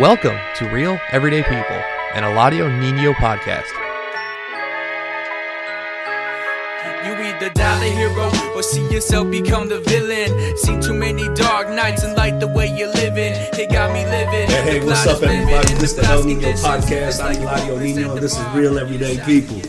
Welcome to Real Everyday People, an Eladio Nino podcast. You either die the hero or see yourself become the villain. Seen too many dark nights and like the way you're living. It got me living. Hey, hey, what's up, everybody? This is the El Nino podcast. I'm like Eladio Nino. world This is Real Everyday. People.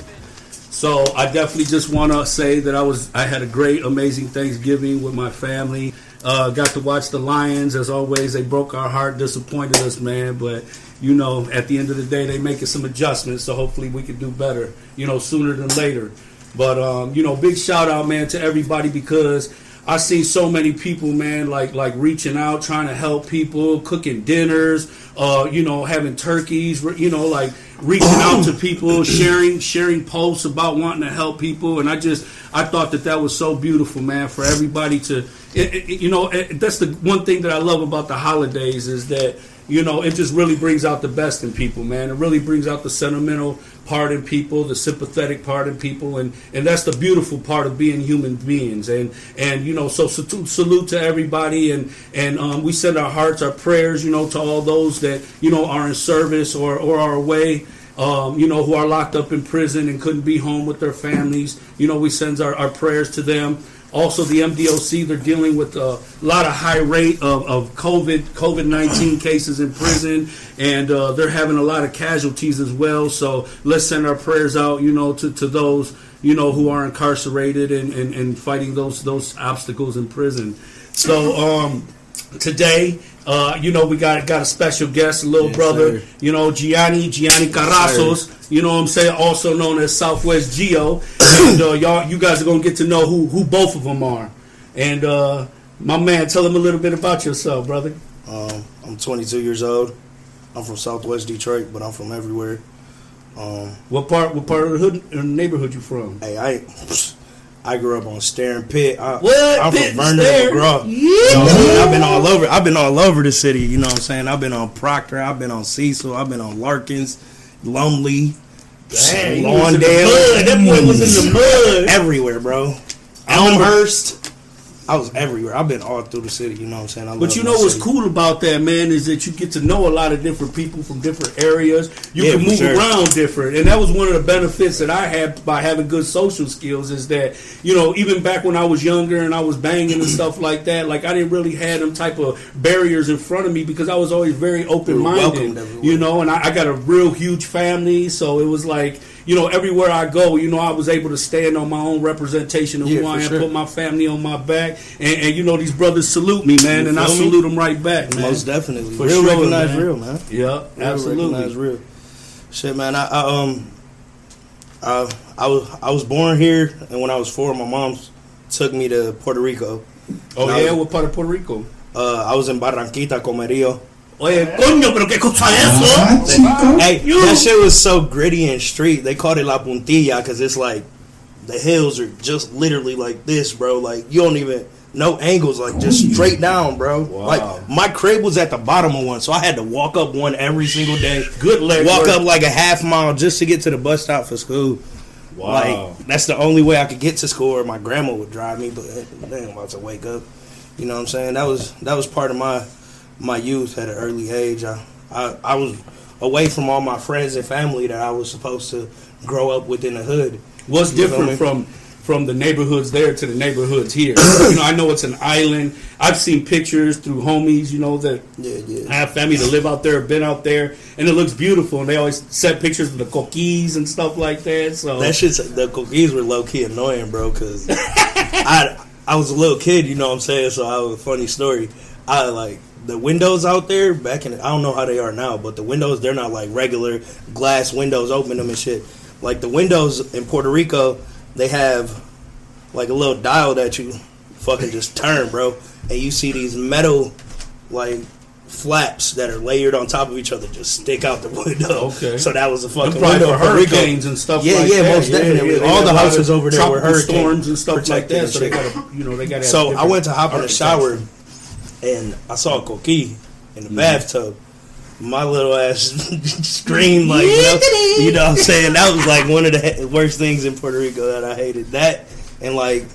So I definitely just want to say that I was I had a great, amazing Thanksgiving with my family. Uh, got to watch the Lions. As always, they broke our heart, disappointed us, man. But you know, at the end of the day, they making some adjustments. So hopefully, we can do better. You know, sooner than later. But um, you know, big shout out, man, to everybody because I see so many people, man, like like reaching out, trying to help people, cooking dinners, uh, you know, having turkeys, you know, like reaching out to people, sharing sharing posts about wanting to help people, and I just I thought that that was so beautiful, man, for everybody to, it, it- you know, it, that's the one thing that I love about the holidays is that you know it just really brings out the best in people, man. It really brings out the sentimental part in people, the sympathetic part in people, and and that's the beautiful part of being human beings. And and you know, so salute, to everybody, and and um, we send our hearts, our prayers, you know, to all those that you know are in service or or are away. Um, you know, who are locked up in prison and couldn't be home with their families. You know, we send our, our prayers to them. Also, the MDOC, they're dealing with a lot of high rate of, of COVID COVID nineteen cases in prison, and uh, they're having a lot of casualties as well. So let's send our prayers out, you know, to, to those you know who are incarcerated and, and, and fighting those those obstacles in prison. So um, today, uh, you know, we got got a special guest, a little Yes, brother, sir. you know, Gianni Gianni Carrazos. You know what I'm saying? Also known as Southwest Gio. and uh, y'all, you guys are gonna get to know who who both of them are. And uh, my man, tell them a little bit about yourself, brother. Um, I'm 22 years old. I'm from Southwest Detroit, but I'm from everywhere. Um, What part? What part of the hood, uh, neighborhood you from? hey, I I grew up on Staring Pit. I, What? I'm Pitt from Vernor? McGraw. Yeah. You know I? I've been all over. I've been all over the city. You know what I'm saying? I've been on Proctor. I've been on Cecil. I've been on Larkins, Lumley, Dang, he was in the Lawndale. That boy was in the mud. everywhere, bro. Elmhurst. I was everywhere. I've been all through the city. You know what I'm saying? I But you know what's city. cool about that, man, is that you get to know a lot of different people from different areas. You Yeah, can move sure. around different, and that was one of the benefits that I had by having good social skills. Is that you know even back when I was younger and I was banging and stuff like that, like I didn't really have them type of barriers in front of me because I was always very open minded. You know, and I, I got a real huge family, so it was like. You know, everywhere I go, you know, I was able to stand on my own representation of Yeah, who I am, sure. put my family on my back, and, and you know, these brothers salute me, man, You and I me? salute them right back, man. Most definitely. For real sure, recognize man. real, man. Yeah, Real absolutely. recognize real. Shit, man. I, I um, I, I was I was born here, and when I was four, my mom took me to Puerto Rico. Oh yeah, what part of Puerto Rico? Uh, I was in Barranquita, Comerío. Oye, coño, pero qué cosa es eso? Ah, hey, that shit was so gritty and street. They called it La Puntilla because it's like the hills are just literally like this, bro. Like you don't even no angles, like just straight down, bro. Wow. Like my crib was at the bottom of one, so I had to walk up one every single day. Good leg walk work. up like a half mile just to get to the bus stop for school. Wow. Like that's the only way I could get to school, or my grandma would drive me. But they ain't about to wake up. You know what I'm saying? That was that was part of my my youth at an early age. I I, I was away from all my friends and family that I was supposed to grow up with in the hood. What's You different me? from from the neighborhoods there to the neighborhoods here? you know, I know it's an island. I've seen pictures through homies, you know, that Yeah, yeah. Have family that live out there, been out there, and it looks beautiful. And they always set pictures of the coquis and stuff like that. So That shit's the coquis were low key annoying, bro. Because I I was a little kid, you know what I'm saying. So I have a funny story. I like the windows out there back in. I don't know how they are now, but the windows they're not like regular glass windows. Open them and shit. Like the windows in Puerto Rico, they have like a little dial that you fucking just turn, bro, and you see these metal like flaps that are layered on top of each other just stick out the window. Okay. So that was a fucking window for hurricanes and stuff Yeah, like yeah, that. most definitely. they All the houses over there were tropical hurricane storms and stuff like that. So they got to, you know, they got. So I went to hop in the shower and I saw a coquí in the mm-hmm. bathtub. My little ass screamed like, you know, you know what I'm saying? That was like one of the worst things in Puerto Rico that I hated. That and like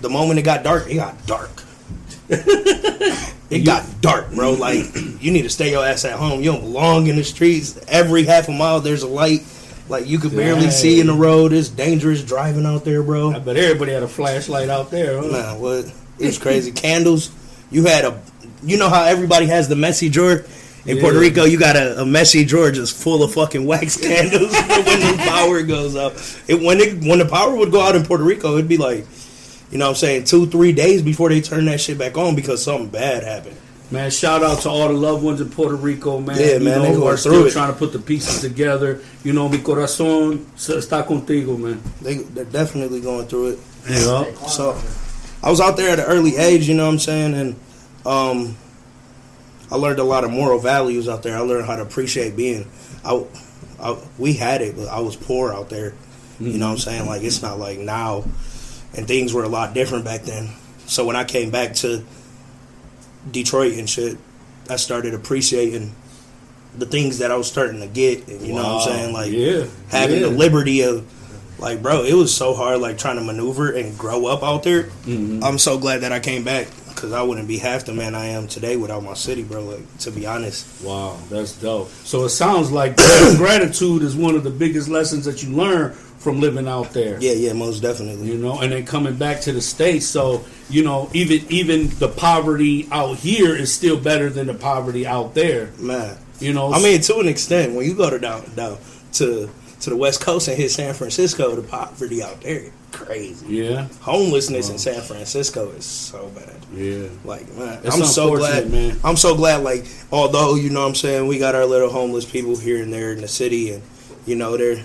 the moment it got dark, it got dark. it got dark, bro. Like you need to stay your ass at home. You don't belong in the streets. Every half a mile there's a light. Like you could barely Dang. see in the road. It's dangerous driving out there, bro. I bet everybody had a flashlight out there. Huh? Man, what? It was crazy. Candles. You had a. You know how everybody has the messy drawer. In Yeah. Puerto Rico, you got a, a messy drawer just full of fucking wax candles when the power goes out. It when it when the power would go out in Puerto Rico, it'd be like, you know, what I'm saying two three days before they turn that shit back on because something bad happened. Man, shout out to all the loved ones in Puerto Rico, man. Yeah, you man, know, they are still through it. trying to put the pieces together. You know, mi corazón está contigo, man. They they're definitely going through it. Yeah. So I was out there at an early age, you know what I'm saying, and um, I learned a lot of moral values out there. I learned how to appreciate being. I, I we had it, but I was poor out there. You know what I'm saying? Like it's not like now, and things were a lot different back then. So when I came back to Detroit and shit, I started appreciating the things that I was starting to get. And, you know what I'm saying? Like yeah, having yeah. the liberty of like bro it was so hard like trying to maneuver and grow up out there Mhm. i'm so glad that i came back because i wouldn't be half the man i am today without my city bro like to be honest Wow, that's dope. So it sounds like gratitude is one of the biggest lessons that you learn from living out there. yeah yeah most definitely You know, and then coming back to the states, so you know, even even the poverty out here is still better than the poverty out there. man You know, i mean to an extent when you go to down down to to the west coast and hit san francisco the poverty out there crazy yeah, homelessness in san francisco is so bad yeah. Like man, I'm so glad, man. I'm so glad. Like although you know, what I'm saying we got our little homeless people here and there in the city, and you know they're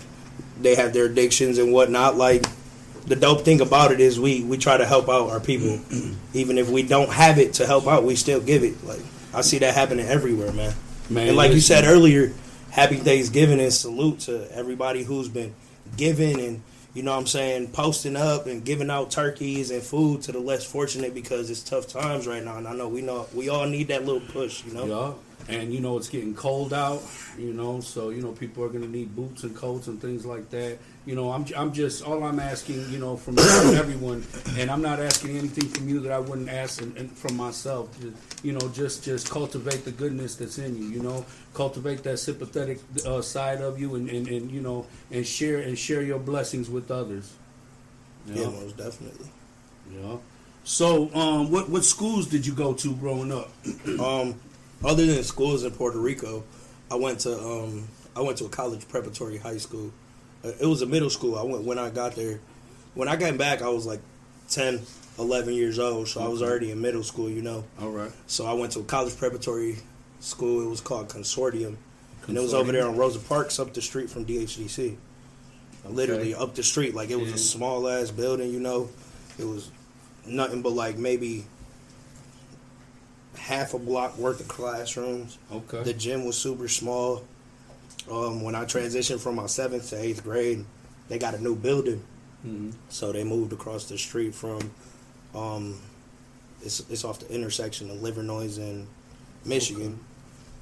they have their addictions and whatnot. Like the dope thing about it is we we try to help out our people, even if we don't have it to help out, we still give it. Like I see that happening everywhere, man. Man, and like you said earlier, happy Thanksgiving and salute to everybody who's been giving and you know what I'm saying, posting up and giving out turkeys and food to the less fortunate because it's tough times right now. And I know we know we all need that little push, you know. Yeah, and you know it's getting cold out. You know, so you know people are to need boots and coats and things like that. You know, I'm I'm just all I'm asking, you know, from everyone, and I'm not asking anything from you that I wouldn't ask and, and from myself. Just, you know, just just cultivate the goodness that's in you. You know, cultivate that sympathetic uh, side of you, and, and, and you know, and share and share your blessings with others. You Yeah, know? most definitely. yeah. So, um, what what schools did you go to growing up? Um, other than schools in Puerto Rico, I went to um, I went to a college preparatory high school. It was a middle school. I went when I got there. When I came back, I was like 10, 11 years old, so I was already in middle school, you know. All right. So I went to a college preparatory school. It was called Consortium, and it was over there on Rosa Parks, up the street from DHDC. Literally up the street, like it was Yeah. a small ass building. You know, it was nothing but like maybe half a block worth of classrooms. Okay. The gym was super small. Um, when I transitioned from my seventh to eighth grade, they got a new building, hmm so they moved across the street from. Um, it's it's off the intersection of Livernois and Michigan.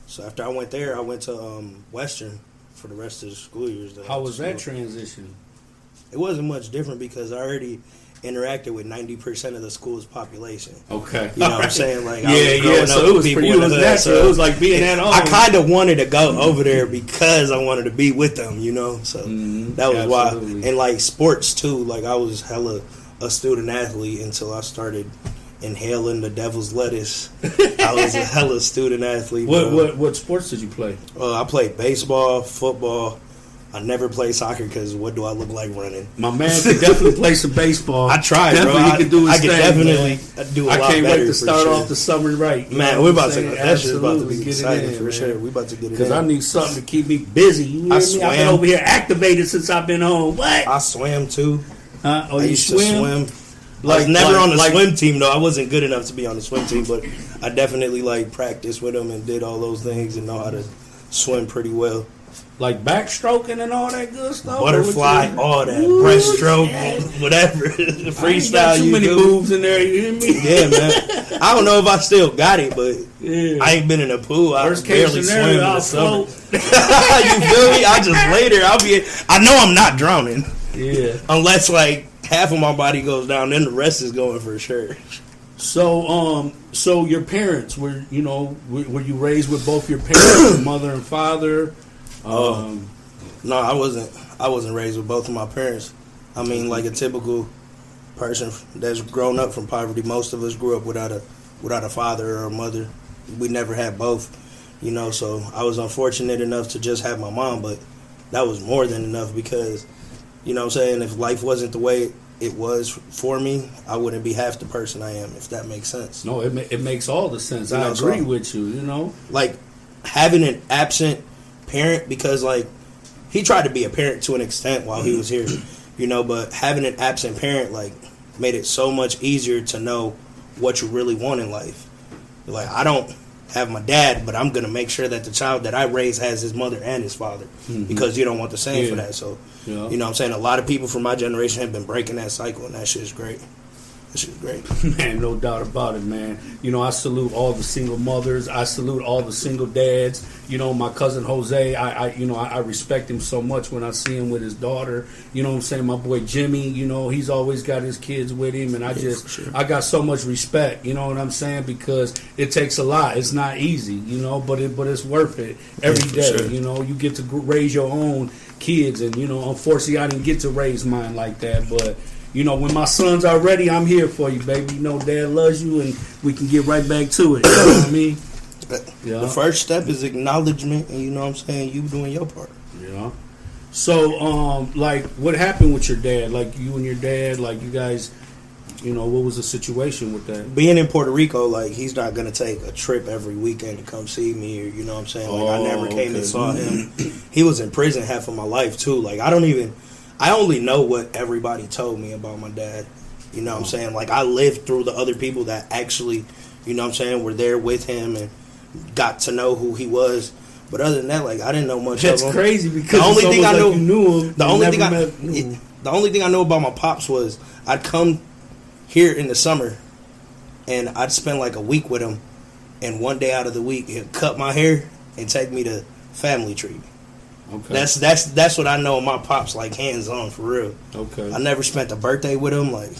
So after I went there, I went to um, Western for the rest of the school years. How was that transition? It wasn't much different because I already interacted with ninety percent of the school's population. Okay. You know what I'm saying? Like, I yeah, was yeah. So it was for you. in It was natural. so- It was like being at home. I kind of wanted to go over there because I wanted to be with them, you know. So Mhm, that was absolutely. why. And like sports too. Like I was hella a student athlete until I started inhaling the devil's lettuce. I was a hella student athlete. What what what sports did you play? Uh, I played baseball, football. I never played soccer because what do I look like running? My man could definitely play some baseball. I tried, definitely bro. He I, could do his I could thing, definitely man. do a I lot can't wait to start sure. off the summer right. Man, we're about to. saying? That shit's about to be exciting in, for man. sure. We about to get it Because. I need something to keep me busy. You hear I me? I've been swam. over here activated since I've been home. What? I swam too. Huh? Oh, I you swim? swim. I was never like- on the like- swim team though. I wasn't good enough to be on the swim team, but I definitely like practiced with them and did all those things and know how to swim pretty well. Like backstroking and all that good stuff. Butterfly, Or what you- all that, Ooh, breaststroke, whatever, ain't got freestyle. too you many do. boobs in there. You hear me? Yeah, man. I don't know if I still got it, but Yeah. I ain't been in a pool. I Worst barely swim scenario, in the I'll summer. float. you feel me? I just lay there. I'll be. I know I'm not drowning Yeah. unless like half of my body goes down. Then the rest is going for sure. So, um, so your parents were, you know, were, were you raised with both your parents, your mother and father? Oh. Um, No, I wasn't. I wasn't raised with both of my parents. I mean, like a typical person that's grown up from poverty. Most of us grew up without a without a father or a mother. We never had both, you know. So I was unfortunate enough to just have my mom, but that was more than enough because, you know, what I'm saying if life wasn't the way it was for me, I wouldn't be half the person I am. If that makes sense. no, it ma- it makes all the sense. You I know, agree so- with you. You know, like having an absent parent because like he tried to be a parent to an extent while he was here, you know, but having an absent parent like made it so much easier to know what you really want in life. Like I don't have my dad, but I'm gonna make sure that the child that I raise has his mother and his father mm-hmm. because you don't want the same for that. So Yeah. you know I'm saying? A lot of people from my generation have been breaking that cycle and that shit is great. That shit is great. man, no doubt about it, man. You know, I salute all the single mothers. I salute all the single dads. You know, my cousin Jose, I, I you know, I, I respect him so much when I see him with his daughter. You know what I'm saying? My boy Jimmy, you know, he's always got his kids with him, and I just, sure. I got so much respect. You know what I'm saying? Because it takes a lot. It's not easy, you know, but it, but it's worth it every for day. sure. You know, you get to raise your own kids, and you know, unfortunately, I didn't get to raise mine like that, but. You know, when my sons are ready, I'm here for you, baby. You know, Dad loves you, and we can get right back to it. You know what I mean? Yeah. The first step is acknowledgement and you know what I'm saying, you doing your part. Yeah. So, um, like, what happened with your dad? Like, you and your dad, like, you guys, you know, what was the situation with that? being in Puerto Rico, like he's not gonna take a trip every weekend to come see me, or you know what I'm saying. Like I Oh, never came okay. and saw him. he was in prison half of my life too. Like I don't even, I only know what everybody told me about my dad. You know what I'm oh. saying? Like I lived through the other people that actually, you know what I'm saying, were there with him and got to know who he was. But other than that, like I didn't know much. That's of him. crazy because The only thing I know- like you knew him. The only thing I, it- the only thing I know about my pops was I'd come here in the summer, and I'd spend like a week with him, and one day out of the week he'd cut my hair and take me to family tree. Okay. That's that's that's what I know my pops like hands on for real. okay. I never spent a birthday with him like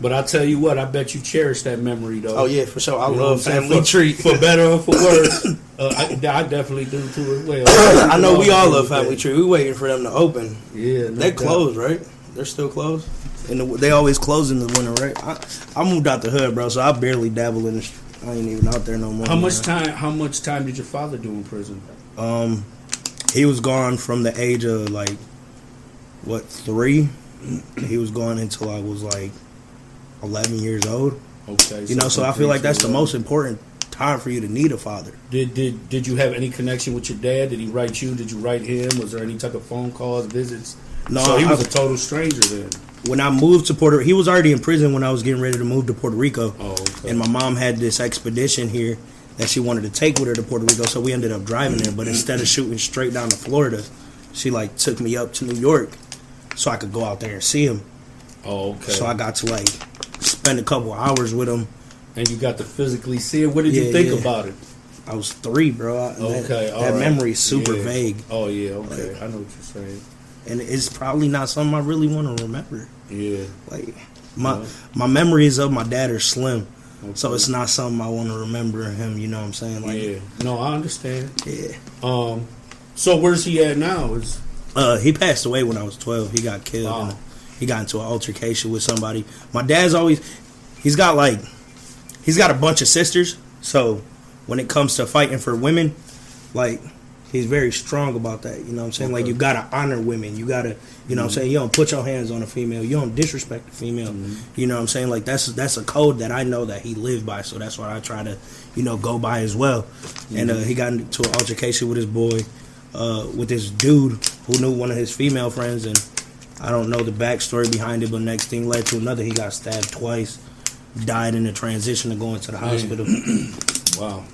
But I tell you what, I bet you cherish that memory, though. oh yeah for sure I You know what I'm love family for, tree. for better or for worse. uh, I, I definitely do too as well. I know we all love family tree. We waiting for them to open. Yeah, no They closed, right? They're still closed. And the, they always close in the winter, right? I, I moved out the hood, bro, so I barely dabble in. The, I ain't even out there no more. How much man. time? How much time did your father do in prison? Um, he was gone from the age of like what three. He was gone until I was like eleven years old. Okay, You know, so I feel like that's the most. important time for you to need a father. Did did did you have any connection with your dad? Did he write you? Did you write him? Was there any type of phone calls, visits? No, so he was I- a total stranger then. When I moved to Puerto, he was already in prison when I was getting ready to move to Puerto Rico. Oh, okay. And my mom had this expedition here that she wanted to take with her to Puerto Rico, so we ended up driving there. But instead of shooting straight down to Florida, she like took me up to New York so I could go out there and see him. oh, okay. So I got to like spend a couple hours with him. and you got to physically see it. What did you think yeah. about it? I was three, bro. I- that- Okay, all that, right. memory is super Yeah. vague, Oh yeah, okay. I know what you're saying. and it's probably not something I really want to remember. Yeah. Like my Yeah. my memories of my dad are slim, so it's not something I want to remember him. You know what I'm saying? Like, yeah. No, I understand. yeah. Um, so where's he at now? Is Uh, he passed away when I was 12. He got killed. And He got into an altercation with somebody. My dad's always, he's got like, he's got a bunch of sisters. So when it comes to fighting for women, like, he's very strong about that. You know what I'm saying? Like, you gotta honor women. You gotta, you know what I'm saying? You don't put your hands on a female. You don't disrespect a female. Mm-hmm. You know what I'm saying? Like, that's that's a code that I know that he lived by. So that's what I try to, you know, go by as well. And uh, he got into an altercation with his boy, uh, with this dude who knew one of his female friends, and I don't know the backstory behind it, but next thing led to another. He got stabbed twice, died in the transition to going to the hospital. wow.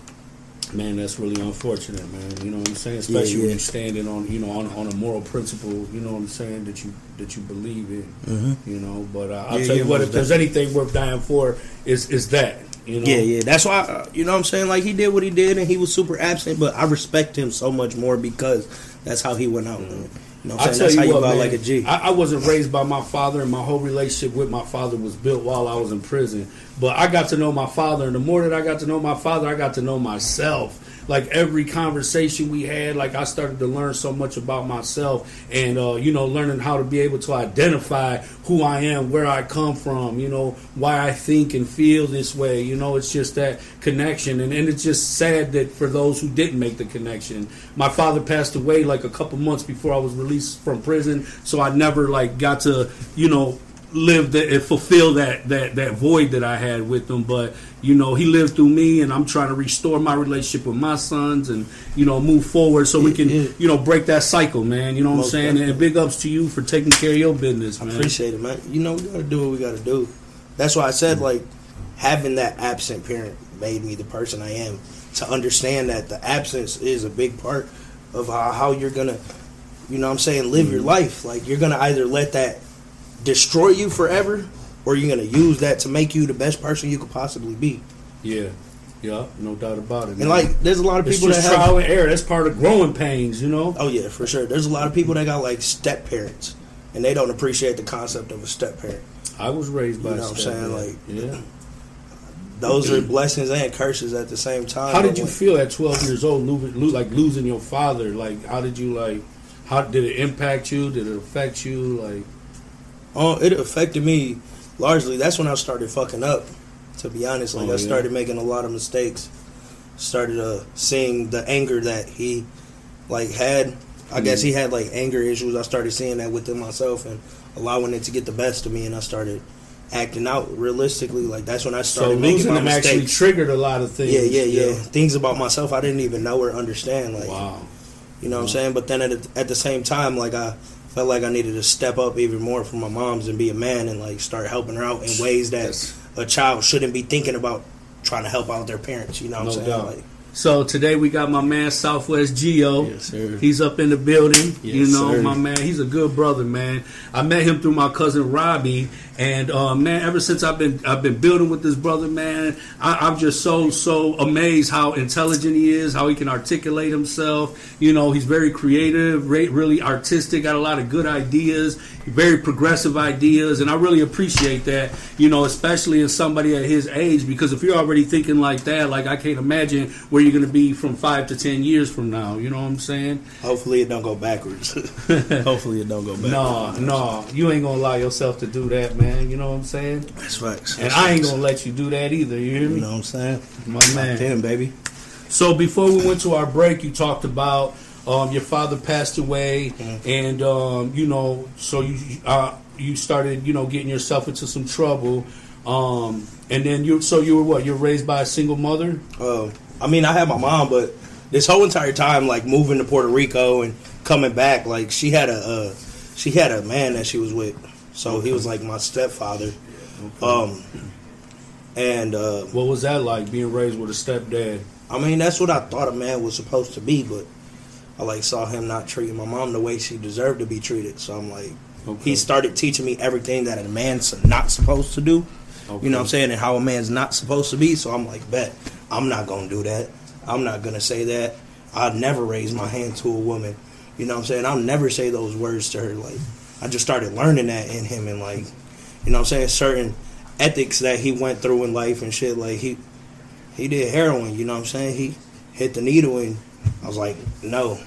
Man, that's really unfortunate, man. You know what I'm saying? Especially when yeah. you're standing on, you know, on, on a moral principle. You know what I'm saying that you that you believe in. Mm-hmm. You know, but uh, I'll Yeah, tell you what, if there's anything worth dying for, is is that. You know? Yeah, yeah. That's why, uh, you know what I'm saying? Like, he did what he did, and he was super absent, but I respect him so much more because that's how he went out. man. You know what I I'm saying? tell That's you how you what, go out man, like a G. I, I wasn't raised by my father, and my whole relationship with my father was built while I was in prison. But I got to know my father, and the more that I got to know my father, I got to know myself. Like every conversation we had, like I started to learn so much about myself, and uh, you know, learning how to be able to identify who I am, where I come from, you know, why I think and feel this way. You know, it's just that connection, and, and it's just sad that for those who didn't make the connection, my father passed away like a couple months before I was released from prison, so I never like got to, you know, live that and fulfill that that that void that I had with him. But you know, he lived through me, and I'm trying to restore my relationship with my sons, and you know, move forward so we can, you know, break that cycle, man. You know what Most I'm saying? And big ups to you for taking care of your business, I man. appreciate it, man. You know, we gotta do what we gotta do. That's why I said mm. like having that absent parent made me the person I am. To understand that the absence is a big part of how, how you're gonna, you know, I'm saying, live your mm. life. Like you're gonna either let that destroy you forever, or you're gonna use that to make you the best person you could possibly be. Yeah, yeah, no doubt about it. And like, there's a lot of people that have. trial and error. That's part of growing pains, you know. Oh yeah, for sure. There's a lot of people that got like step parents, and they don't appreciate the concept of a step parent. I was raised by You know what I'm saying? Like, yeah. Those are blessings and curses at the same time. How did you feel at 12 years old, like losing your father? Like, how did you like? How did it impact you? Did it affect you? Like, Oh, it affected me largely. That's when I started fucking up. To be honest, like Oh, I yeah? started making a lot of mistakes. Started uh, seeing the anger that he like had. I guess Mm. he had like anger issues. I started seeing that within myself and allowing it to get the best of me, and I started acting out realistically. Like that's when I so started making losing them actually mistakes. triggered a lot of things. yeah, yeah, yeah. you Things about myself I didn't even know or understand. Like. Wow. You know what I'm saying? But then at, at the same time, like I felt like I needed to step up even more for my mom's and be a man and like start helping her out in ways that That's- a child shouldn't be thinking about trying to help out their parents. You know what No I'm saying? doubt. Like, So today we got my man Southwest Gio. Yes, sir. He's up in the building. Yes, you know, sir. my man. He's a good brother, man. I met him through my cousin Robbie, and uh, man, ever since I've been I've been building with this brother, man. I, I'm just so so amazed how intelligent he is, how he can articulate himself. You know, he's very creative, re- really artistic, got a lot of good ideas, very progressive ideas, and I really appreciate that. You know, especially in somebody at his age, because if you're already thinking like that, like I can't imagine where you're going to be from five to ten years from now. You know what I'm saying? hopefully it don't go backwards. hopefully it don't go backwards. No, no, you ain't gonna allow yourself to do that, man. You know what I'm saying? That's facts. And That's I ain't gonna let you do that either. You hear me? You know what I'm saying? My man. 10, baby. So before we went to our break, you talked about um, your father passed away, Mm-hmm. and um, you know, so you uh, you started, you know, getting yourself into some trouble, um, and then you. So you were what? You're raised by a single mother. Um, I mean, I had my mom, but this whole entire time, like moving to Puerto Rico and coming back, like she had a uh, she had a man that she was with, so he was like my stepfather. Um, and uh, What was that like being raised with a stepdad? I mean, that's what I thought a man was supposed to be, but I like saw him not treating my mom the way she deserved to be treated. So I'm like, Okay. he started teaching me everything that a man's not supposed to do. Okay. You know what I'm saying? And how a man's not supposed to be. So I'm like, bet, I'm not going to do that. I'm not going to say that. I'd never raise my hand to a woman. You know what I'm saying? I'll never say those words to her. Like, I just started learning that in him and, like, you know what I'm saying? Certain ethics that he went through in life and shit. Like, he he did heroin, you know what I'm saying? He hit the needle and I was like, no.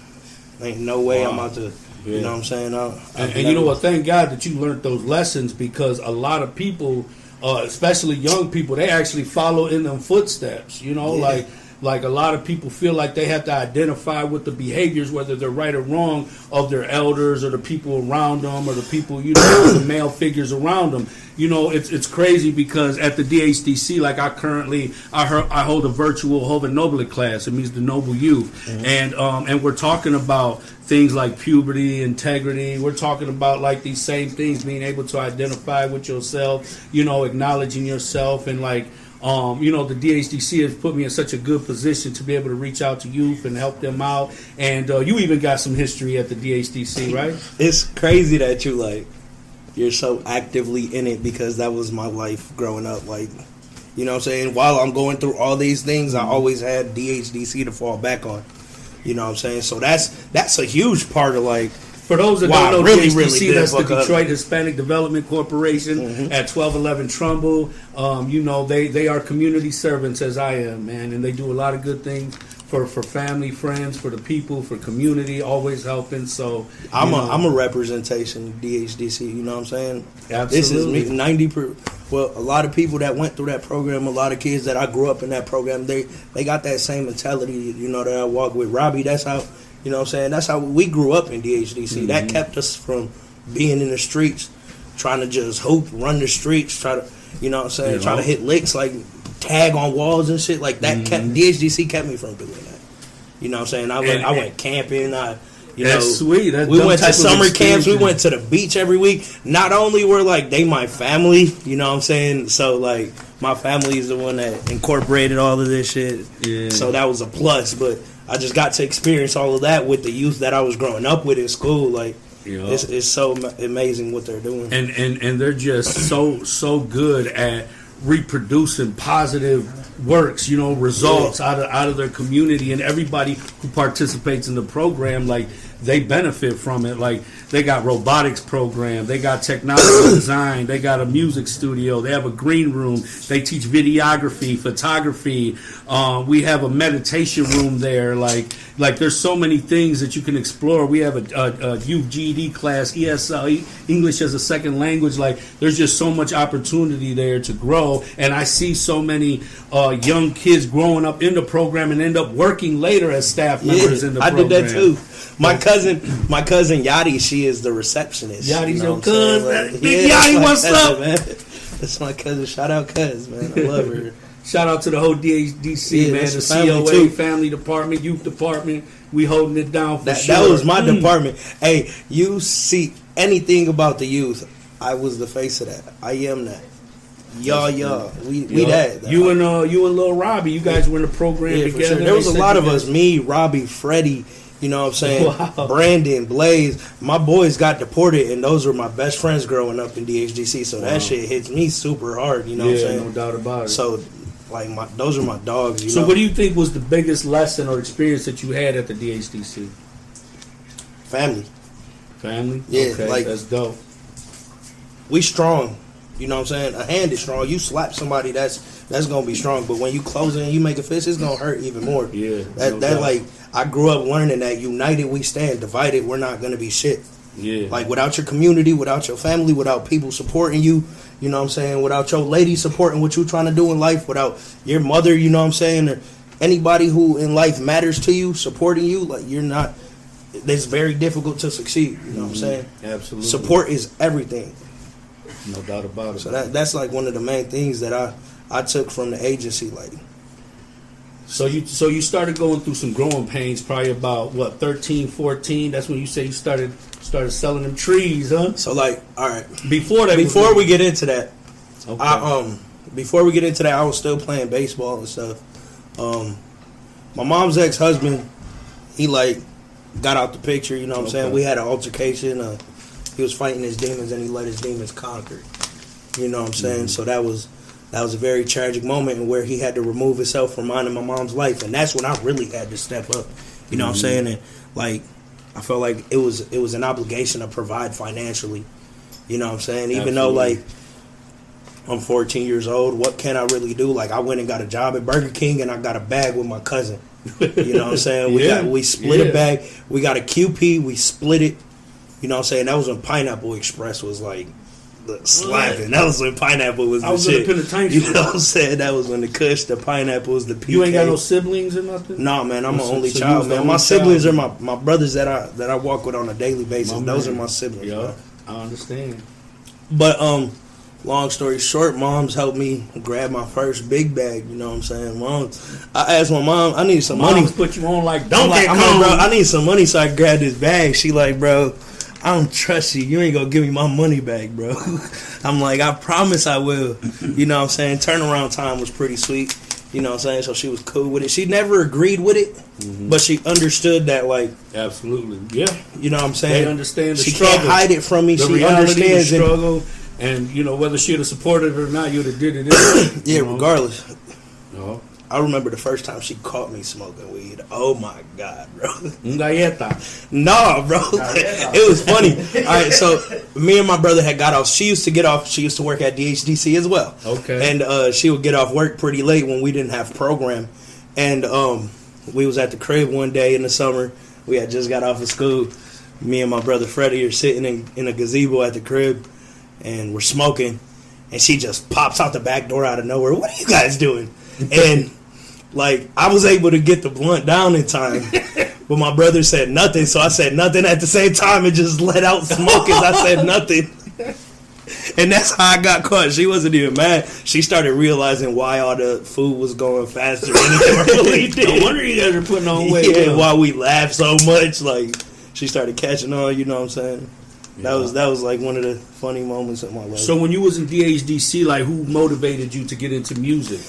Ain't no way I'm Wow. about to, Yeah. you know what I'm saying? I, And, and you know what? Thank God that you learned those lessons because a lot of people, uh, especially young people, they actually follow in them footsteps. You know, Yeah. like like a lot of people feel like they have to identify with the behaviors, whether they're right or wrong, of their elders or the people around them or the people you know, the male figures around them. You know, it's it's crazy because at the DHDC, like I currently I heard, I hold a virtual Joven Noble class. It means the noble youth, and um, and we're talking about things like puberty, integrity. We're talking about like these same things, being able to identify with yourself, you know, acknowledging yourself, and like, um, you know, the DHDC has put me in such a good position to be able to reach out to youth and help them out. And uh, you even got some history at the DHDC, right? It's crazy that you, like, you're so actively in it because that was my life growing up. Like, you know I'm saying? While I'm going through all these things, I always had DHDC to fall back on. You know what I'm saying? So that's that's a huge part of like For those that Wow, don't know, really, DHDC, really that's the fuck up. Mm-hmm. Detroit Hispanic Development Corporation at 1211 Trumbull. Um, you know, they, they are community servants as I am, man, and they do a lot of good things for, for family, friends, for the people, for community, always helping. So I'm you a know, I'm a representation of DHDC. You know what I'm saying? Absolutely. This is me. Ninety per. Well, a lot of people that went through that program, a lot of kids that I grew up in that program, they they got that same mentality. You know that I walk with Robbie. That's how you know what I'm saying. That's how we grew up in DHDC. That Mm-hmm. kept us from being in the streets, trying to just hoop, run the streets, try to you know what I'm saying, Yeah. try to hit licks like tag on walls and shit like that. Mm-hmm. DHDC kept me from doing that. You know what I'm saying? I went And- I went camping. I you That's know sweet. That's we went to summer camps. We went to the beach every week. Not only were like they my family, you know what I'm saying? So like my family is the one that incorporated all of this shit. Yeah. So that was a plus. But I just got to experience all of that with the youth that I was growing up with in school. Like Yeah. it's, it's so amazing what they're doing. and and and they're just so so good at reproducing positive works you know results out of out of their community and everybody who participates in the program like they benefit from it like they got robotics program. They got technology design. They got a music studio. They have a green room. They teach videography photography. Uh, we have a meditation room there. Like like there's so many things that you can explore. We have a, a, a youth GED class ESL English as a second language. Like there's just so much opportunity there to grow. And I see so many uh, young kids growing up in the program and end up working later as staff members in the I program did that too. My cousin, my cousin Yadi, she is the receptionist. Yadi's know your cousin. Like, Big Yadi, what's cousin, up? Man. That's my cousin. Shout out, cuz man. I love her. Shout out to the whole DHDC Yeah, man, the family, COA too. family department, youth department. We holding it down for That, sure. that was my Mm. department. Hey, you see anything about the youth? I was the face of that. I am that. Y'all, y'all, we we that. You and uh, you and Lil Robbie, you guys were in the program yeah, together. sure. There was a lot of us. Me, Robbie, Freddie. You know what I'm saying? Wow. Brandon, Blaze. My boys got deported, and those were my best friends growing up in DHDC. So Wow. that shit hits me super hard. You know yeah, what I'm saying? no doubt about it. So, like, my those are my dogs. You So, know? what do you think was the biggest lesson or experience that you had at the DHDC? Family. Family? Yeah, okay, like- that's dope. we strong. You know what I'm saying? A hand is strong. You slap somebody, that's that's gonna be strong. But when you close in, you make a fist, it's gonna hurt even more. Yeah, That no that doubt. like I grew up learning that united we stand, divided we're not gonna be shit. Yeah, Like without your community, without your family, without people supporting you, you know what I'm saying? Without your lady supporting what you're trying to do in life, without your mother, you know what I'm saying, or anybody who in life matters to you supporting you, like you're not. It's very difficult to succeed. You know what I'm mm-hmm. saying? absolutely. Support is everything. no doubt about it. So that that's like one of the main things that I I took from the agency. Like So you so you started going through some growing pains probably about what 13, 14. That's when you say you started started selling them trees, huh? so, like all right. Before that, Before we get into that, okay. I um before we get into that, I was still playing baseball and stuff. Um, my mom's ex husband, he like got out the picture. You know what I'm saying? We had an altercation. Uh, he was fighting his demons and he let his demons conquer. You know what I'm saying? So that was that was a very tragic moment and where he had to remove himself from mine and my mom's life, and that's when I really had to step up. You know what I'm mm-hmm. saying? And like I felt like it was it was an obligation to provide financially. You know what I'm saying? Even though like I'm 14 years old. What can I really do? Like I went and got a job at Burger King and I got a bag with my cousin. You know what I'm saying? We Yeah, got we split yeah. a bag. We got a QP. We split it. You know what I'm saying? That was when Pineapple Express was like slapping. That was when Pineapple was the I was in shit. the penitentiary. You know what I'm saying? That was when the Kush, the Pineapples, the PK. you ain't got no siblings or nothing. No man, I'm an So- only so child, man. only My siblings child. are my, my brothers that I that I walk with on a daily basis. My Those man. are my siblings. Yeah. I understand. But um, long story short, moms helped me grab my first big bag. You know what I'm saying? Mom's, I asked my mom, I need some money. Moms put you on like I'm don't like, get I'm like, bro, I need some money so I can grab this bag. She like, bro, I don't trust you. You ain't gonna give me my money back, bro. I'm like, I promise I will. You know what I'm saying? Turnaround time was pretty sweet. You know what I'm saying? So she was cool with it. She never agreed with it, Mm-hmm. but she understood that, like, Absolutely, yeah. you know what I'm saying? They understand the she struggle. can't hide it from me. The she reality, the understands it. struggle, and you know whether she'd have supported it or not, you'd have did it. anyway, Yeah, you know? regardless. No. I remember the first time she caught me smoking weed. Oh my god, bro. Galleta. Nah, bro. it was funny. All right, so me and my brother had got off. She used to get off. She used to work at DHDC as well. Okay. And uh, she would get off work pretty late when we didn't have program. And um, we was at the crib one day in the summer. We had just got off of school. Me and my brother Freddie are sitting in, in a gazebo at the crib, and we're smoking. And she just pops out the back door out of nowhere. What are you guys doing? And like I was able to get the blunt down in time, but my brother said nothing, so I said nothing at the same time and just let out smoke as I said nothing. And that's how I got caught. She wasn't even mad. She started realizing why all the food was going faster than it normally did. No wonder you guys are putting on weight. Yeah, why we laughed so much, like she started catching on. You know what I'm saying? That was that was like one of the funny moments in my life. So when you was in DHDC, like who motivated you to get into music?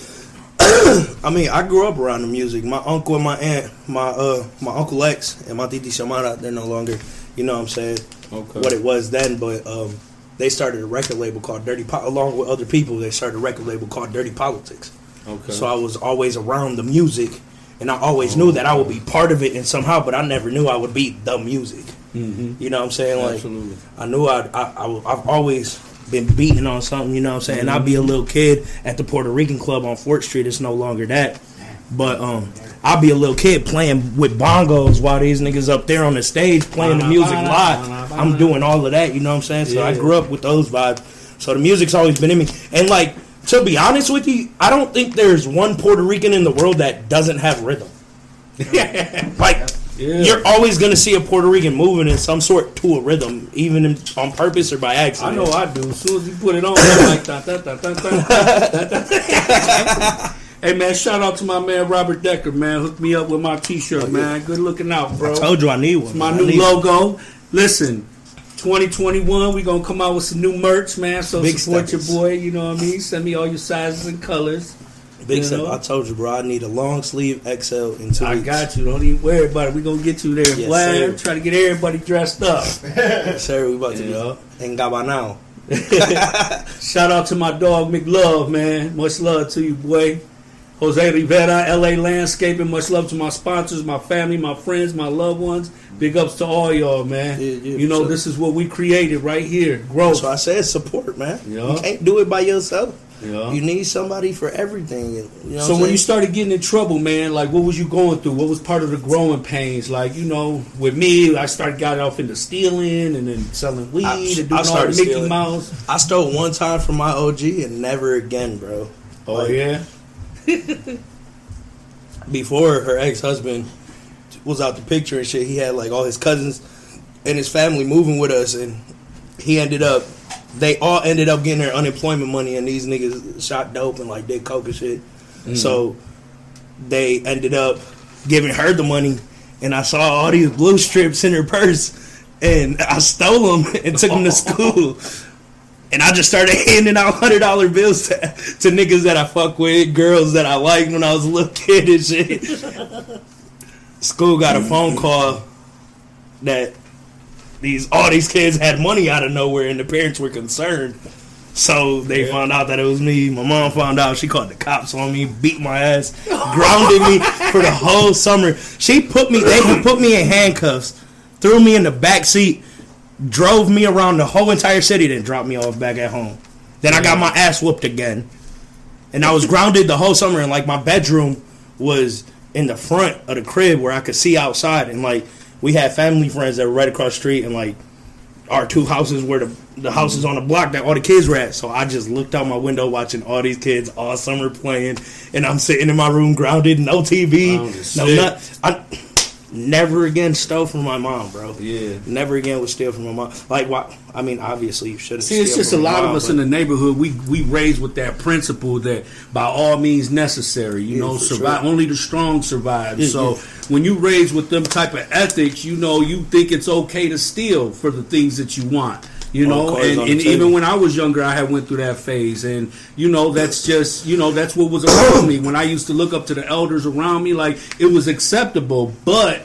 I mean, I grew up around the music. My uncle and my aunt, my uh, my uncle X and my titi Shamara, they're no longer, you know what I'm saying, Okay. what it was then. But um, they started a record label called Dirty, po- along with other people. They started a record label called Dirty Politics. Okay. So I was always around the music, and I always knew that I would be part of it and somehow, but I never knew I would be the music. Mhm. You know what I'm saying? Like Absolutely. I knew I'd, I, I I've always been beating on something. You know what I'm saying? I'd be a little kid at the Puerto Rican club on Fort Street. It's no longer that, but um. I'll be a little kid playing with bongos while these niggas up there on the stage playing the music live. I'm doing all of that, you know what I'm saying? So I grew up with those vibes. So the music's always been in me. And like, to be honest with you, I don't think there's one Puerto Rican in the world that doesn't have rhythm. like, Yeah. you're always gonna see a Puerto Rican moving in some sort to a rhythm, even in, on purpose or by accident. I know I do. As soon as you put it on, I'm like da, da, da, da, da. Hey man, shout out to my man Robert Decker, man. Hooked me up with my T-shirt, oh, man. Good looking out, bro. I told you I need one. my I new logo. Listen, 2021, we gonna come out with some new merch, man. So Big support steppers. your boy. You know what I mean? Send me all your sizes and colors. Big you step. know? I told you, bro. I need a long sleeve XL in two I weeks. got you. Don't even worry about it. We gonna get you there, Yes, Vlad. Try to get everybody dressed up. Sir, we about to Yeah. be in Gabanao. Shout out to my dog McLove, man. Much love to you, boy. Jose Rivera, LA Landscaping. Much love to my sponsors, my family, my friends, my loved ones. Big ups to all y'all, man. Yeah, yeah, you know, sure. this is what we created right here. Growth. So I said support, man. Yeah. You can't do it by yourself. Yeah. You need somebody for everything. You know So when you started getting in trouble, man, like what was you going through? What was part of the growing pains? Like you know, with me, I started got off into stealing and then selling weed I- and doing I all Mickey stealing. Mouse. I stole one time from my OG and never again, bro. Oh Like, yeah, Before her ex husband was out the picture and shit, he had like all his cousins and his family moving with us, and he ended up. They all ended up getting their unemployment money, and these niggas shot dope and like did coke and shit. Mm. So they ended up giving her the money, and I saw all these blue strips in her purse, and I stole them and took them to school. And I just started handing out hundred dollar bills to, to niggas that I fuck with, girls that I liked when I was a little kid and shit. School got a phone mm-hmm. call that these all these kids had money out of nowhere, and the parents were concerned. So they found out that it was me. My mom found out. She called the cops on me, beat my ass, grounded me for the whole summer. She put me. They put me in handcuffs, threw me in the back seat, drove me around the whole entire city, then dropped me off back at home. Then I got my ass whooped again, and I was grounded the whole summer. And like my bedroom was in the front of the crib where I could see outside, and like we had family friends that were right across the street, and like our two houses were the the houses on the block that all the kids were at. So I just looked out my window watching all these kids all summer playing, and I'm sitting in my room grounded, no TV, no not. I never again stole from my mom, bro. Yeah. Never again would steal from my mom. Like, why? I mean, obviously you shouldn't. See, it's just a lot your of us in the neighborhood. We we raised with that principle that by all means necessary. You Yeah, know, survive. sure. Only the strong survive. Yeah, so when you raise with them type of ethics, you know, you think it's okay to steal for the things that you want. You know, and, and even when I was younger, I had went through that phase, and you know, that's just you know, that's what was around me when I used to look up to the elders around me. Like it was acceptable, but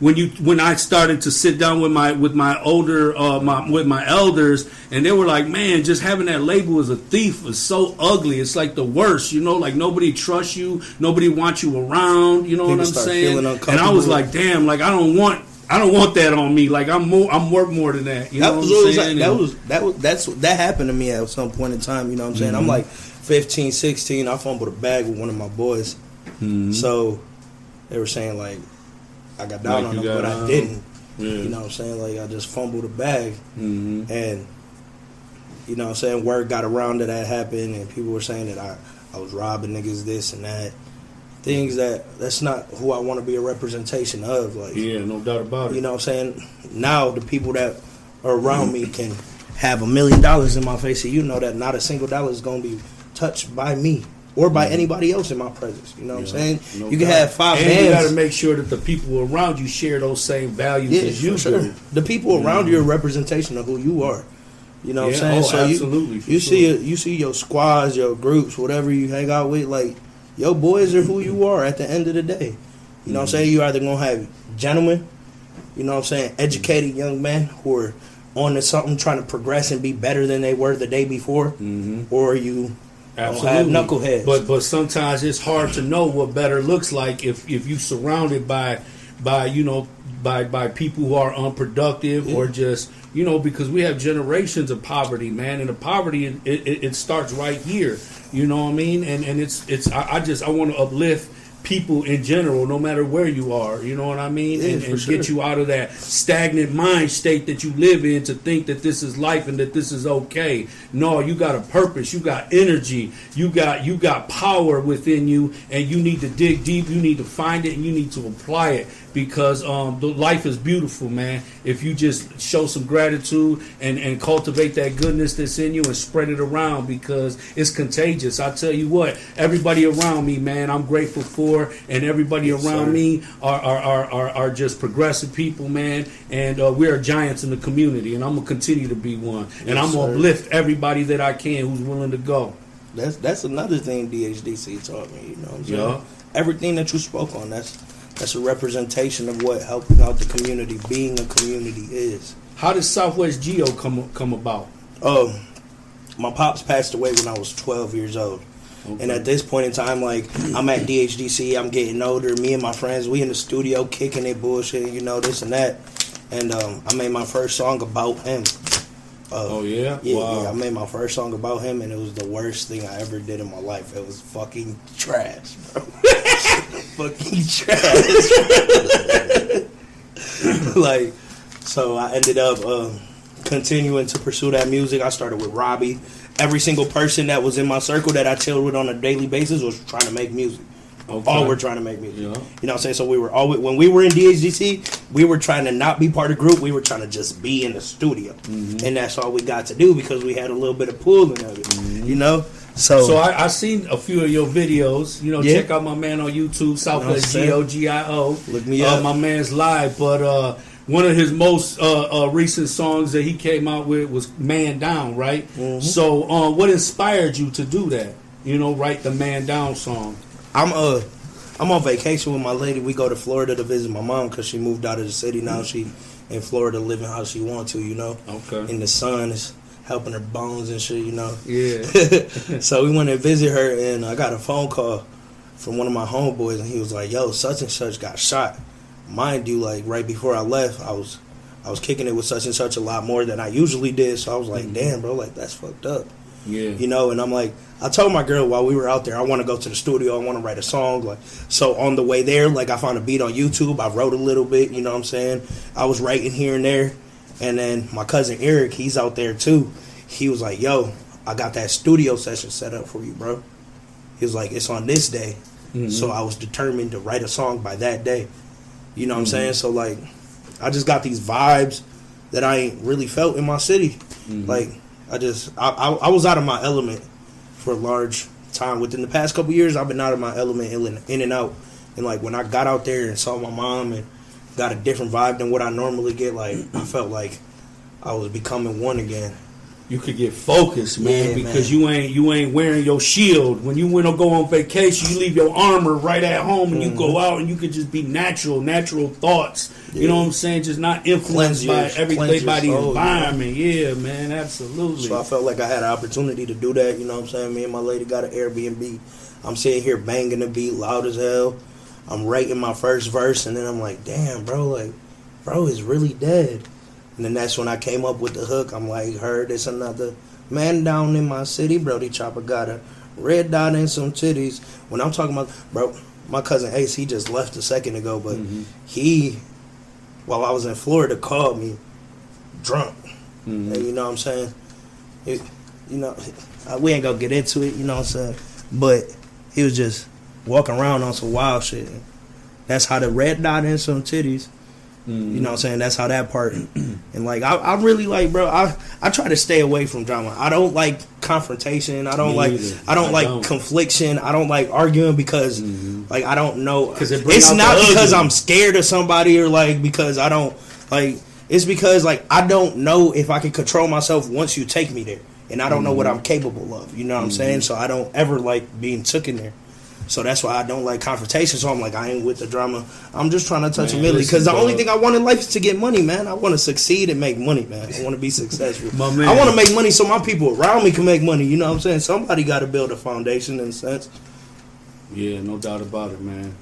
when you when I started to sit down with my with my older uh, my with my elders, and they were like, "Man, just having that label as a thief is so ugly. It's like the worst, you know. Like nobody trusts you, nobody wants you around. You know People what I'm saying?" And I was like, "Damn, like I don't want." I don't want that on me. Like I'm more, I'm worth more than that. You that know was, what I'm was like, saying? that was that was that's that happened to me at some point in time. You know what I'm saying? Mm-hmm. I'm like 15, 16. I fumbled a bag with one of my boys. Mm-hmm. So they were saying like I got down Like on them, but I didn't. Yeah. You know what I'm saying? Like I just fumbled a bag, Mhm. and you know what I'm saying. Word got around that that happened, and people were saying that I I was robbing niggas, this and that. Things that that's not who I want to be a representation of. Like Yeah, no doubt about it. you know what I'm saying? Now the people that are around me can have a million dollars in my face and you know that not a single dollar is gonna be touched by me or by mm. anybody else in my presence. You know what I'm saying? No you can doubt. have five and you got to make sure that the people around you share those same values Yeah, as you sure. do. The people around you are a representation of who you are. You know what Yeah, I'm saying? oh, so absolutely, you, you sure. see you see your squads, your groups, whatever you hang out with, like your boys are who you are at the end of the day. You know what I'm saying? You either gonna have gentlemen, you know what I'm saying, educated young men who are on to something trying to progress and be better than they were the day before, Mhm. or you Absolutely. have knuckleheads. But but sometimes it's hard to know what better looks like if if you surrounded by by you know by by people who are unproductive or just you know because we have generations of poverty, man, and the poverty it, it, it starts right here. You know what I mean? And and it's it's I, I just I want to uplift people in general, no matter where you are. You know what I mean? Yeah, and and sure. get you out of that stagnant mind state that you live in to think that this is life and that this is okay. No, you got a purpose, you got energy, you got you got power within you, and you need to dig deep. You need to find it and you need to apply it because um, the life is beautiful, man. If you just show some gratitude and and cultivate that goodness that's in you and spread it around because it's contagious. I tell you what, everybody around me, man, I'm grateful for, and everybody around sir. me are are, are, are are just progressive people, man, and uh, we are giants in the community, and I'm gonna continue to be one, and Yes, I'm gonna sir. uplift everybody that I can who's willing to go. That's that's another thing DHDC taught me. You know what I'm saying? Yeah. Everything that you spoke on, that's that's a representation of what helping out the community, being a community is. How did Southwest Gio come come about? Um, my pops passed away when I was 12 years old. And at this point in time, like I'm at DHDC, I'm getting older. Me and my friends, we in the studio kicking it, bullshit, you know, this and that. And um, I made my first song about him. Uh, Oh yeah, Yeah, wow. yeah, I made my first song about him, and it was the worst thing I ever did in my life. It was fucking trash, bro. fucking trash. like, so I ended up um, continuing to pursue that music. I started with Robbie. Every single person that was in my circle that I chilled with on a daily basis was trying to make music. Okay. All were trying to make music. Yeah. You know what I'm saying? So we were always when we were in DHDC, we were trying to not be part of the group. We were trying to just be in the studio, Mm-hmm. and that's all we got to do because we had a little bit of pulling of it. You know. So, Mm-hmm. So I, I seen a few of your videos. You know, Yeah. check out my man on YouTube, Southwest G O G I O. Look me uh, up. My man's live, but uh, one of his most uh, uh, recent songs that he came out with was "Man Down." Right. Mm-hmm. So, uh, what inspired you to do that? You know, write the "Man Down" song. I'm uh I'm on vacation with my lady. We go to Florida to visit my mom because she moved out of the city. Now she in Florida living how she want to. You know. Okay. In the sun is helping her bones and shit. You know. Yeah. so we went and visit her, and I got a phone call from one of my homeboys, and he was like, "Yo, such and such got shot." Mind you, like right before I left, I was I was kicking it with such and such a lot more than I usually did. So I was like, mm-hmm. "Damn, bro, like that's fucked up." Yeah. you know and i'm like i told my girl while we were out there i want to go to the studio i want to write a song like so on the way there like i found a beat on youtube i wrote a little bit you know what i'm saying i was writing here and there and then my cousin eric he's out there too. He was like yo i got that studio session set up for you bro. He was like it's on this day. Mm-hmm. So i was determined to write a song by that day. You know what i'm mm-hmm. saying? So like i just got these vibes that i ain't really felt in my city. Mm-hmm. Like I just I, I I was out of my element for a large time. Within the past couple years, I've been out of my element in, in and out. And like when I got out there and saw my mom and got a different vibe than what I normally get, like I felt like I was becoming one again. you could get focused, man, Yeah, because man. you ain't you ain't wearing your shield. When you went to go on vacation, you leave your armor right at home, and you Mm-hmm. go out and you could just be natural, natural thoughts. You know what I'm saying? Just not influenced Cleanse by everything by the soul, environment. Yeah, man, absolutely. So I felt like I had an opportunity to do that. You know what I'm saying? Me and my lady got an Airbnb. I'm sitting here banging the beat loud as hell. I'm writing my first verse, and then I'm like, damn, bro, like, bro is really dead. And then that's when I came up with the hook. I'm like, heard it's another man down in my city. Brody Chopper got a red dot and some titties. When I'm talking about, bro, my cousin Ace, he just left a second ago, but Mhm. he, while I was in Florida, called me drunk. Mhm. And you know what I'm saying? It, you know, uh, we ain't gonna get into it, you know what I'm saying? But he was just walking around on some wild shit. That's how the red dot and some titties. Mhm. You know what I'm saying? That's how that part. And like I, I really like, bro. I I try to stay away from drama. I don't like confrontation. I don't Me like. neither. I don't I like don't. confliction. I don't like arguing because Mhm. like I don't know. 'Cause it it's not because. I'm scared of somebody or like because I don't like. It's because like I don't know if I can control myself once you take me there, and I don't know what Mm-hmm. I'm capable of. You know what I'm saying? So I don't ever like being took in there. So that's why I don't like confrontation. So I'm like, I ain't with the drama. I'm just trying to touch Man, a million because the only thing I want in life is to get money, man. I want to succeed and make money, man. I want to be successful. I want to make money so my people around me can make money. You know what I'm saying? Somebody got to build a foundation in a sense. Yeah, no doubt about it, man.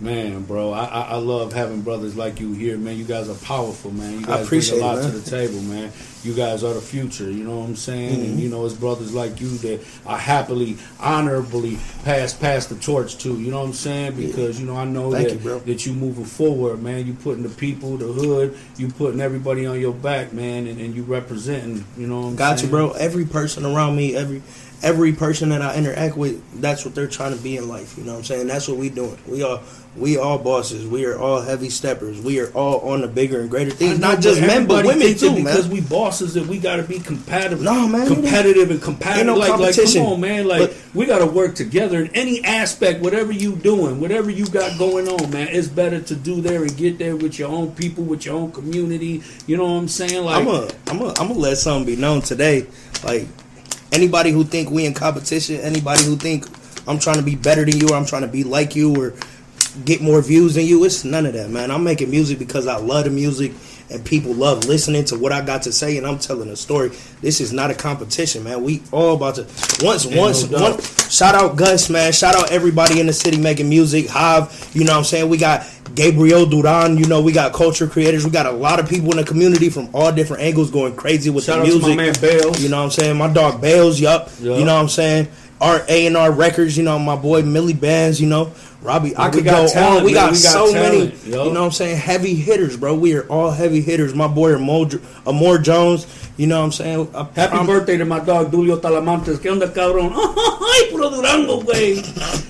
Man, bro, I, I I love having brothers like you here, man. You guys are powerful, man. You I guys appreciate bring a lot man. to the table, man. You guys are the future. You know what I'm saying? Mm-hmm. And you know, it's brothers like you that I happily, honorably pass pass the torch to. You know what I'm saying? Because you know, I know Thank that you, that you moving forward, man. You putting the people, the hood, you putting everybody on your back, man, and, and you representing. You know what I'm Got saying? you, bro. Every person around me, every every person that I interact with, that's what they're trying to be in life. You know what I'm saying? That's what we doing. We are we all bosses. We are all heavy steppers. We are all on the bigger and greater things. know, Not just men, but women too, Because we bosses, that we got to be competitive. No, man, competitive and compatible. no like, like, competition. come on, man. Like, But- we got to work together in any aspect. Whatever you doing, whatever you got going on, man, it's better to do there and get there with your own people, with your own community. You know what I'm saying? Like, I'm a, I'm a, I'm gonna let something be known today. Like anybody who think we in competition, anybody who think I'm trying to be better than you, or I'm trying to be like you, or get more views than you, it's none of that, man. I'm making music because I love the music, and people love listening to what I got to say, and I'm telling a story. This is not a competition, man. We all about to once, Ain't once, no one. Shout out Gus, man. Shout out everybody in the city making music. Hav, you know what I'm saying? We got Gabriel Duran, you know, we got culture creators. We got a lot of people in the community from all different angles going crazy with shout the music. my man Bales. You know what I'm saying? My dog Bales, yup. Yup. You know what I'm saying? Our A and R records, you know, my boy Millie Bands, you know, Robbie. I could go talent, on. We man. got, We got so many, talent, yup. you know what I'm saying? Heavy hitters, bro. We are all heavy hitters. My boy Amor, Amor Jones, you know what I'm saying? I- Happy I'm- birthday to my dog Dulio Talamantes. ¿Qué onda, cabrón? Ay, puro Durango, güey.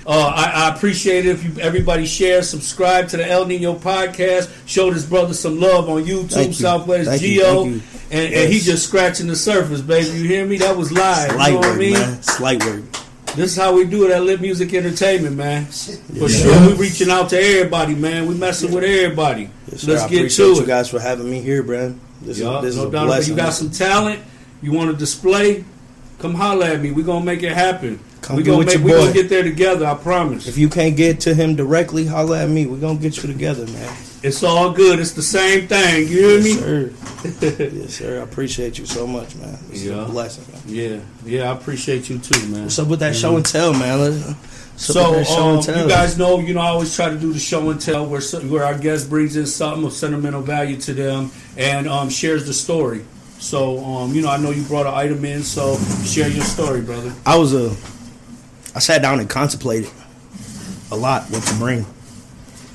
Uh, I, I appreciate it if you everybody share, subscribe to the El Nino podcast, show this brother some love on YouTube, Thank you. Southwest Thank you. Gio, Thank you. and, and he just scratching the surface, baby. You hear me? That was live. Slight you know what I work, mean? man. Slight work. This is how we do it at Lit Music Entertainment, man. For sure, we reaching out to everybody, man. We messing with everybody. Yes. Let's get to you it. guys for having me here, bro. This Yeah, is this no doubt blessing. You got some talent. You want to display? Come holler at me. We're gonna make it happen. Come we gonna with make. We boy. gonna get there together. I promise. If you can't get to him directly, holler at me. We're gonna get you together, man. It's all good. It's the same thing. You hear Yes, me? sir. yes, sir. I appreciate you so much, man. This is Yeah. a blessing, man. Yeah, yeah. I appreciate you too, man. What's up with that show and tell, man? What's So um, you guys know, you know, I always try to do the show and tell where where our guest brings in something of sentimental value to them and um, shares the story. So um, you know, I know you brought an item in, so share your story, brother. I was a. I sat down and contemplated a lot what to bring,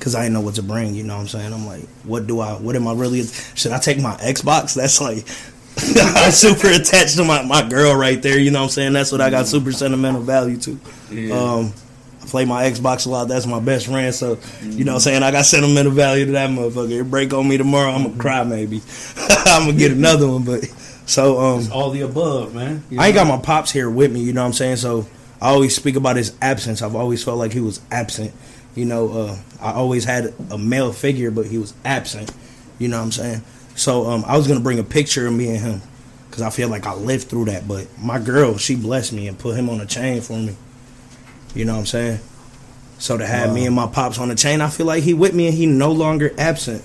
cause I didn't know what to bring. You know what I'm saying? I'm like, what do I? What am I really? Should I take my Xbox? That's like. I'm super attached to my, my girl right there, you know what I'm saying? That's what I got super sentimental value to. Yeah. Um, I play my Xbox a lot. That's my best friend. So, you know what I'm saying? I got sentimental value to that motherfucker. It break on me tomorrow, I'm going to cry maybe. I'm going to get another one. But so, um, All the above, man. You I ain't got my pops here with me, you know what I'm saying? So I always speak about his absence. I've always felt like he was absent. You know, uh, I always had a male figure, but he was absent. You know what I'm saying? So um, I was gonna bring a picture of me and him. because I feel like I lived through that. But my girl, she blessed me and put him on a chain for me. You know what I'm saying? So to have me and my pops on the chain, I feel like he with me and he no longer absent.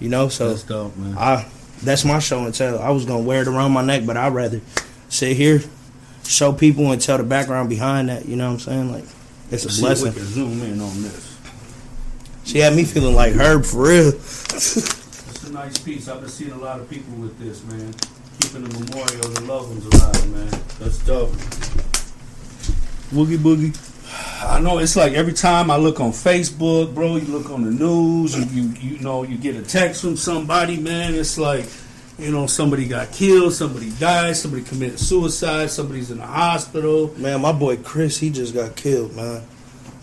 You know, so That's dope, man. I that's my show and tell. I was gonna wear it around my neck, but I'd rather sit here, show people and tell the background behind that. You know what I'm saying? Like it's a See if we blessing. can zoom in on this. She had me feeling like Herb for real. It's a nice piece. I've been seeing a lot of people with this, man. Keeping the memorial of the loved ones alive, man. That's dope. Woogie boogie. I know it's like every time I look on Facebook, bro, you look on the news, you, you you know, you get a text from somebody, man. It's like, you know, somebody got killed, somebody died, somebody committed suicide, somebody's in the hospital. Man, my boy Chris, he just got killed, man.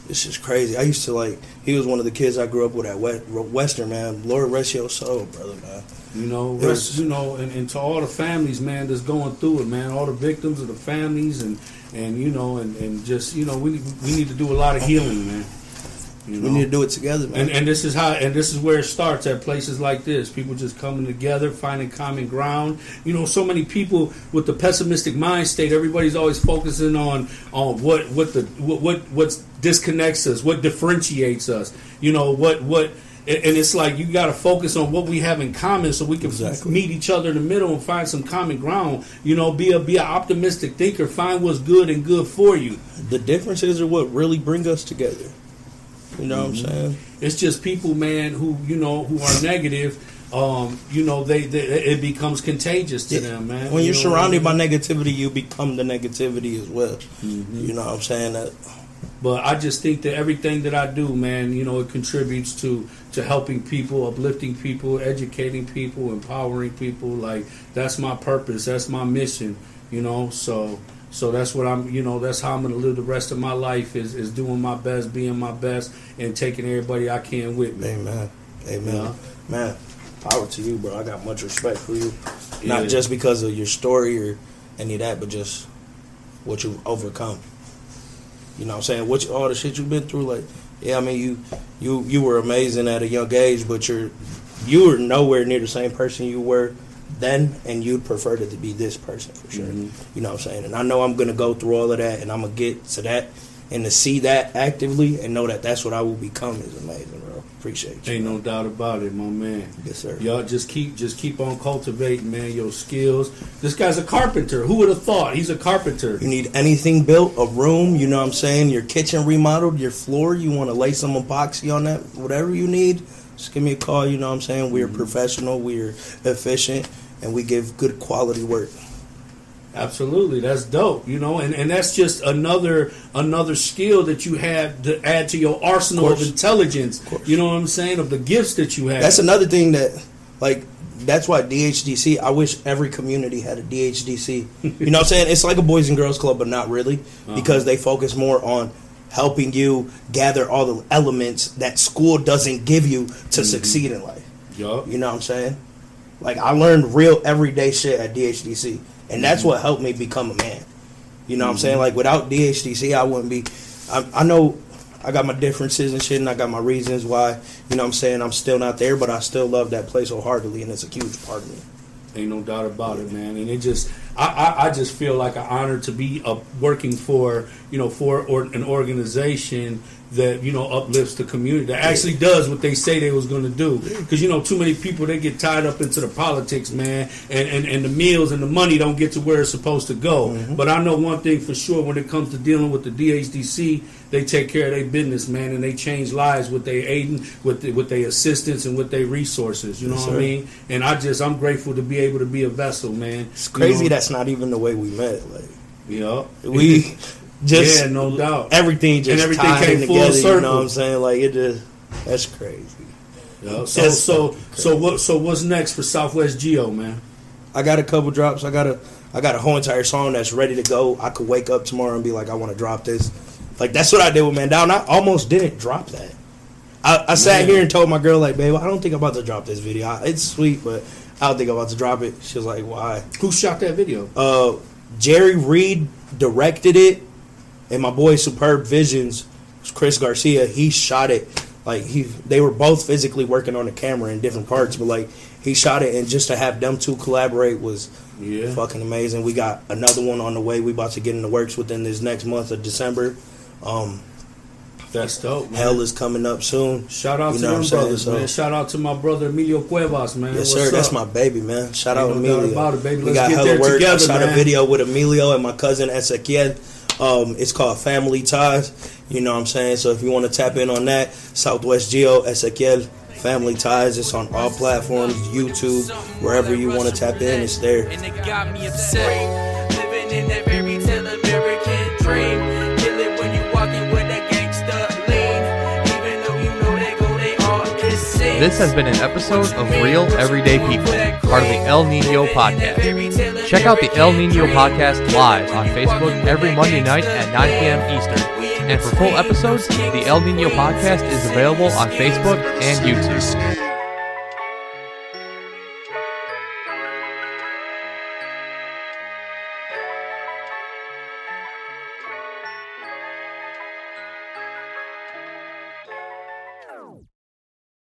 It's just crazy. I used to like. He was one of the kids I grew up with at West, Western, man. Lord rest your soul, brother, man. You know, It was- you know, and, and to all the families, man, that's going through it, man. All the victims of the families, and and you know, and, and just you know, we we need to do a lot of healing, man. You We need to do it together, man. And and this is how and this is where it starts at places like this. People just coming together, finding common ground. You know, so many people with the pessimistic mind state. Everybody's always focusing on on what what the what what what disconnects us, what differentiates us. You know what what. And and it's like you got to focus on what we have in common, so we can Exactly. meet each other in the middle and find some common ground. You know, be a be an optimistic thinker. Find what's good and good for you. the differences are what really bring us together. You know Mm-hmm. what I'm saying? It's just people, man, who you know who are negative. Um, you know, they, they it becomes contagious to them, man. When You you're know what I surrounded by negativity, you become the negativity as well. Mm-hmm. You know what I'm saying? That But I just think that everything that I do, man, you know, it contributes to to helping people, uplifting people, educating people, empowering people. Like that's my purpose. That's my mission. You know, so so that's what I'm. You know, that's how I'm going to live the rest of my life is is doing my best, being my best, and taking everybody I can with me. Amen. Amen. Yeah. Man, power to you, bro. I got much respect for you. Yeah. Not just because of your story or any of that, but just what you've overcome. You know what I'm saying? What you, all the shit you've been through, like, yeah, I mean you you you were amazing at a young age, but you're you were nowhere near the same person you were then and you'd prefer to be this person for sure. Mhm. You know what I'm saying? And I know I'm gonna go through all of that and I'm gonna get to that and to see that actively and know that that's what I will become is amazing, bro. Appreciate you. Ain't no doubt about it, my man. Yes, sir. Y'all just keep just keep on cultivating, man, your skills. This guy's a carpenter. Who would have thought? He's a carpenter. You need anything built, a room, you know what I'm saying? Your kitchen remodeled, your floor, you want to lay some epoxy on that, whatever you need, just give me a call, you know what I'm saying? We're professional, we're efficient, and we give good quality work. Absolutely, that's dope. You know, and, and that's just another another skill that you have to add to your arsenal of, course. intelligence. course. You know what I'm saying? Of the gifts that you have. That's another thing that, like, that's why DHDC, I wish every community had a DHDC. you know what I'm saying? It's like a Boys and Girls Club, but not really, uh-huh. because they focus more on helping you gather all the elements that school doesn't give you to mm-hmm. succeed in life. Yup. You know what I'm saying? Like I learned real everyday shit at DHDC, and that's mm-hmm. what helped me become a man. You know what I'm mm-hmm. saying? Like without DHDC, I wouldn't be. I, I know I got my differences and shit, and I got my reasons why. You know what I'm saying? I'm still not there, but I still love that place wholeheartedly, and it's a huge part of me. Ain't no doubt about it, man. And it just, I, I, I just feel like an honor to be uh, working for, you know, for or, an organization that you know uplifts the community that actually does what they say they was going to do. Because you know, too many people they get tied up into the politics, man, and, and and the meals and the money don't get to where it's supposed to go. But I know one thing for sure: when it comes to dealing with the DHDC, they take care of their business, man, and they change lives with their aiding, with the, with their assistance, and with their resources. You know Yes, what I mean? And I just, I'm grateful to be able to be a vessel, man. It's crazy that's not even the way we met. Like yeah, we just yeah, no doubt. everything just everything tied came in full together. You know what I'm saying? Like it just that's crazy. Yeah. So, That's so, so so what? So what's next for Southwest Gio, man? I got a couple drops. I got a I got a whole entire song that's ready to go. I could wake up tomorrow and be like, I want to drop this. Like that's what I did with Man Down. I almost didn't drop that. I, I sat here and told my girl like, babe, I don't think I'm about to drop this video. I, it's sweet, but I don't think I'm about to drop it. She was like, why? Who shot that video? Uh, Jerry Reed directed it, and my boy Superb Visions, Chris Garcia, he shot it. Like he, they were both physically working on the camera in different parts, but like he shot it, and just to have them two collaborate was Yeah. fucking amazing. We got another one on the way. We about to get in the works within this next month of December. Um, That's dope. Man. Hell is coming up soon. Shout out You to know what them I'm saying? brothers, So- man. Shout out to my brother Emilio Cuevas, man. Yes, What's sir. That's my baby, man. Shout Ain't out no Emilio. about it, baby. We Let's got get hella there work. together, I shot man. a video with Emilio and my cousin Ezequiel. Um, it's called Family Ties. You know what I'm saying? So if you want to tap in on that, Southwest Gio Ezequiel Family Ties. It's on all platforms, YouTube, wherever you want to tap in. It's there. And it got me upset. Living in that fairy tale American dream. This has been an episode of Real Everyday People, part of the El Nino Podcast. Check out the El Nino Podcast live on Facebook every Monday night at 9 p.m. Eastern. And for full episodes, the El Nino Podcast is available on Facebook and YouTube.